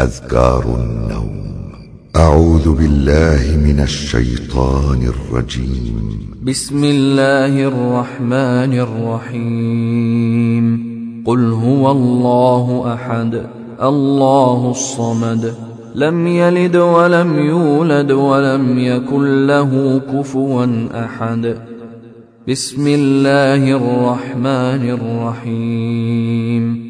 أذكار النوم. أعوذ بالله من الشيطان الرجيم. بسم الله الرحمن الرحيم. قل هو الله أحد الله الصمد. لم يلد ولم يولد ولم يكن له كفوا أحد. بسم الله الرحمن الرحيم.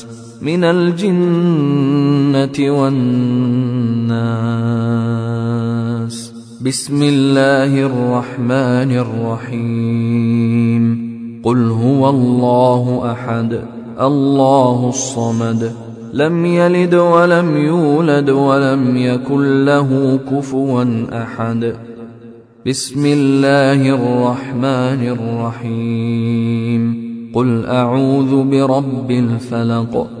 من الجنة والناس. بسم الله الرحمن الرحيم. قل هو الله أحد الله الصمد. لم يلد ولم يولد ولم يكن له كفوا أحد. بسم الله الرحمن الرحيم. قل أعوذ برب الفلق.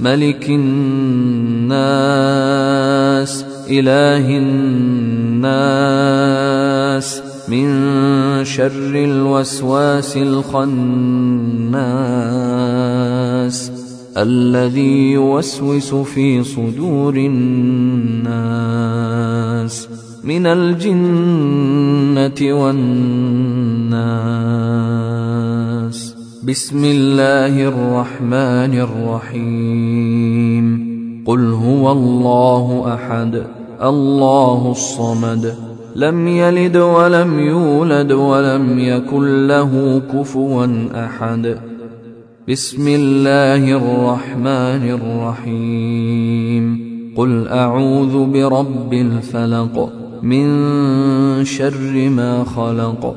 ملك الناس إله الناس من شر الوسواس الخناس الذي يوسوس في صدور الناس من الجنة والناس. بسم الله الرحمن الرحيم. قل هو الله أحد الله الصمد. لم يلد ولم يولد ولم يكن له كفوا أحد. بسم الله الرحمن الرحيم. قل أعوذ برب الفلق من شر ما خلق.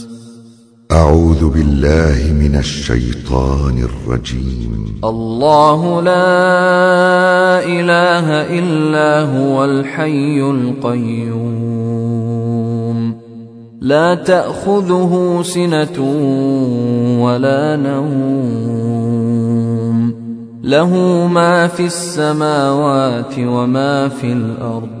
أعوذ بالله من الشيطان الرجيم. الله لا إله إلا هو الحي القيوم. لا تأخذه سنة ولا نوم. له ما في السماوات وما في الأرض.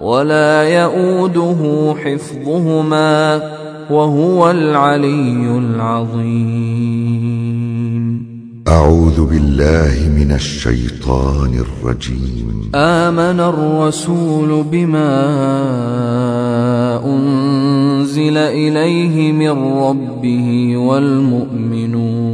ولا يئوده حفظهما وهو العلي العظيم. أعوذ بالله من الشيطان الرجيم. آمن الرسول بما أنزل إليه من ربه والمؤمنون.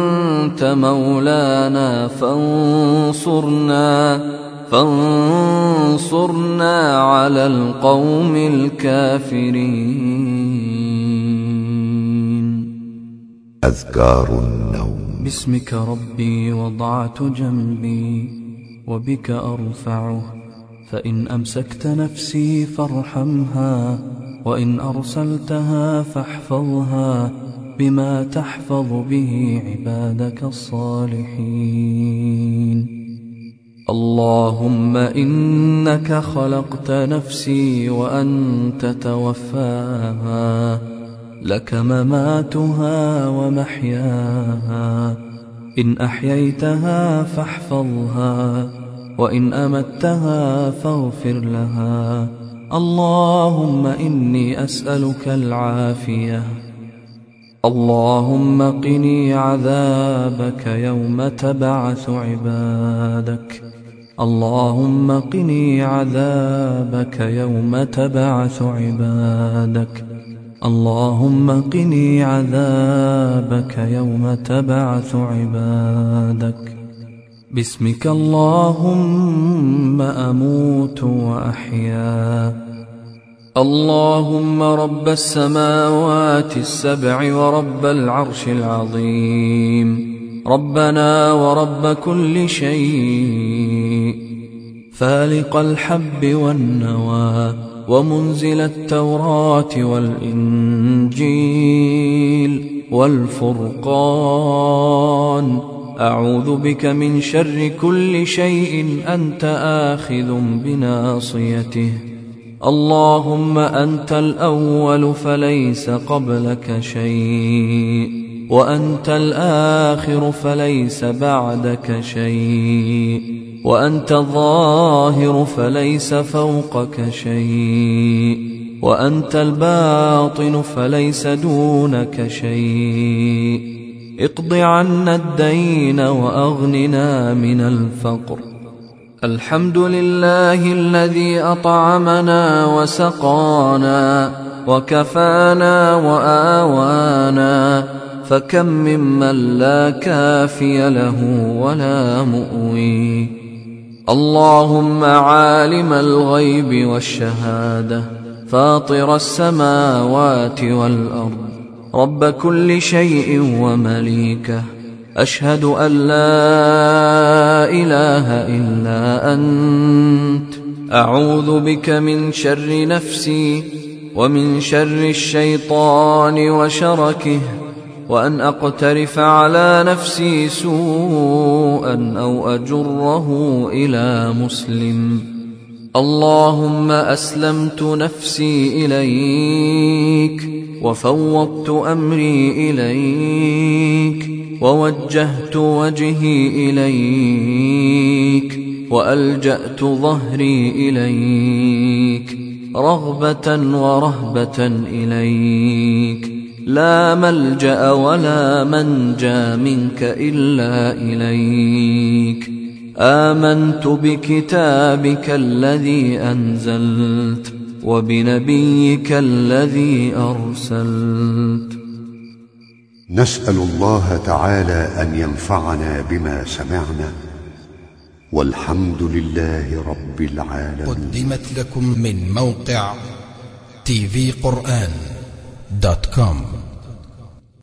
أنت مولانا فانصرنا فانصرنا على القوم الكافرين. أذكار النوم. باسمك ربي وضعت جنبي وبك أرفعه. فإن أمسكت نفسي فارحمها وإن أرسلتها فاحفظها. بما تحفظ به عبادك الصالحين. اللهم إنك خلقت نفسي وأنت توفاها. لك مماتها ومحياها. إن أحييتها فاحفظها وإن أمتها فاغفر لها. اللهم إني أسألك العافية. اللهم قني عذابك يوم تبعث عبادك. اللهم قني عذابك يوم تبعث عبادك. اللهم قني عذابك يوم تبعث عبادك. باسمك اللهم أموت وأحيا. اللهم رب السماوات السبع ورب العرش العظيم. ربنا ورب كل شيء. فالق الحب والنوى ومنزل التوراة والإنجيل والفرقان. أعوذ بك من شر كل شيء أنت آخذ بناصيته. اللهم أنت الأول فليس قبلك شيء وأنت الآخر فليس بعدك شيء وأنت الظاهر فليس فوقك شيء وأنت الباطن فليس دونك شيء. اقض عنا الدين وأغننا من الفقر. الحمد لله الذي أطعمنا وسقانا وكفانا وآوانا فكم ممن لا كافي له ولا مؤوي. اللهم عالم الغيب والشهادة فاطر السماوات والأرض رب كل شيء ومليكه. أشهد أن لا إله إلا أنت. أعوذ بك من شر نفسي ومن شر الشيطان وشركه وأن أقترف على نفسي سوءا أو أجره إلى مسلم. اللهم أسلمت نفسي إليك. وفوضت أمري إليك ووجهت وجهي إليك وألجأت ظهري إليك رغبة ورهبة إليك. لا ملجأ ولا منجا منك إلا إليك. آمنت بكتابك الذي أنزلت وبنبيك الذي أرسلت. نسأل الله تعالى أن ينفعنا بما سمعنا والحمد لله رب العالمين. قدمت لكم من موقع TV Quran dot com.